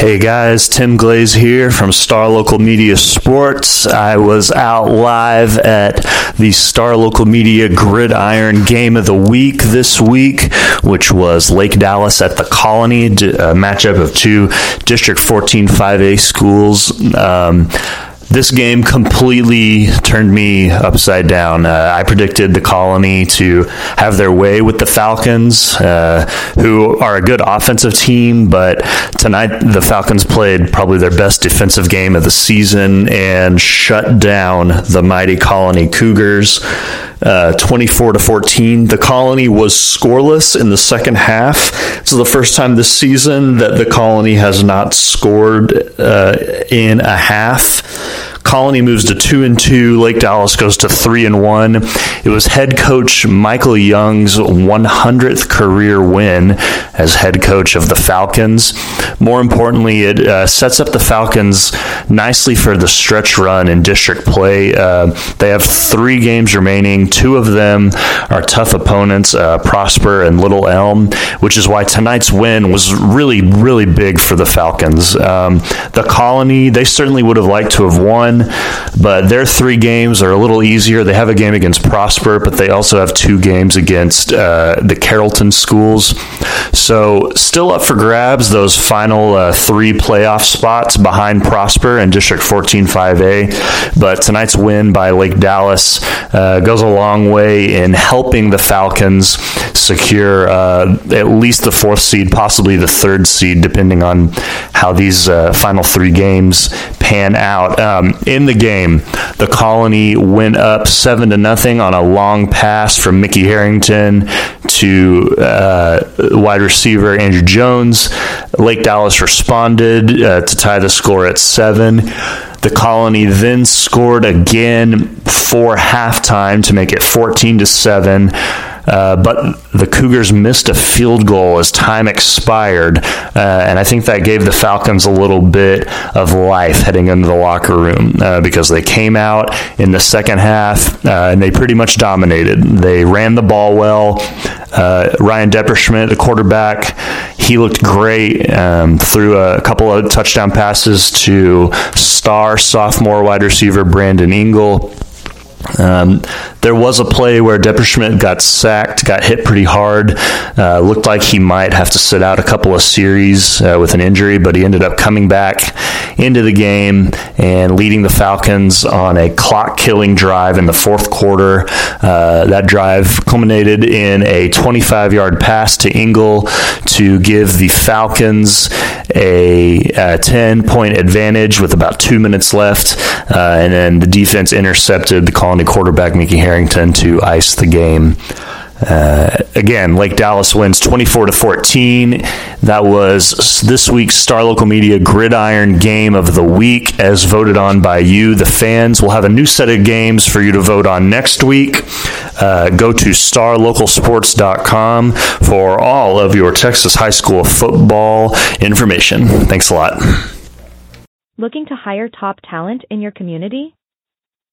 Hey guys, Tim Glaze here from Star Local Media Sports. I was out live at the Star Local Media Gridiron Game of the Week this week, which was Lake Dallas at the Colony, a matchup of two District 14 5A schools. Um, this game completely turned me upside down. Uh, I predicted the Colony to have their way with the Falcons, uh, who are a good offensive team, but tonight the Falcons played probably their best defensive game of the season and shut down the mighty Colony Cougars. Uh, 24 to 14. The Colony was scoreless in the second half. It's the first time this season that the Colony has not scored uh, in a half. Colony moves to two and two. Lake Dallas goes to three and one. It was head coach Michael Young's 100th career win as head coach of the Falcons. More importantly, it uh, sets up the Falcons nicely for the stretch run in district play. Uh, they have three games remaining. Two of them are tough opponents, uh, Prosper and Little Elm, which is why tonight's win was really, really big for the Falcons. Um, the Colony, they certainly would have liked to have won but their three games are a little easier. They have a game against Prosper, but they also have two games against uh, the Carrollton schools. So, still up for grabs, those final uh, three playoff spots behind Prosper and District 14 5A. But tonight's win by Lake Dallas uh, goes a long way in helping the Falcons secure uh, at least the fourth seed, possibly the third seed, depending on how these uh, final three games pan out. Um, in the game, the Colony went up seven to nothing on a long pass from Mickey Harrington to uh, wide receiver Andrew Jones. Lake Dallas responded uh, to tie the score at seven. The Colony then scored again for halftime to make it 14 to 7. Uh, but the Cougars missed a field goal as time expired, uh, and I think that gave the Falcons a little bit of life heading into the locker room uh, because they came out in the second half uh, and they pretty much dominated. They ran the ball well. Uh, Ryan Depperschmidt, the quarterback, he looked great. Um, threw a couple of touchdown passes to star sophomore wide receiver Brandon Engel. Um, there was a play where Depperschmidt got sacked, got hit pretty hard. Uh, looked like he might have to sit out a couple of series uh, with an injury, but he ended up coming back into the game and leading the Falcons on a clock killing drive in the fourth quarter. Uh, that drive culminated in a 25 yard pass to Engel to give the Falcons a, a 10 point advantage with about two minutes left. Uh, and then the defense intercepted the Quarterback, Mickey Harrington, to ice the game. Uh, again, Lake Dallas wins 24 to 14. That was this week's Star Local Media Gridiron Game of the Week, as voted on by you, the fans. We'll have a new set of games for you to vote on next week. Uh, go to starlocalsports.com for all of your Texas high school football information. Thanks a lot. Looking to hire top talent in your community?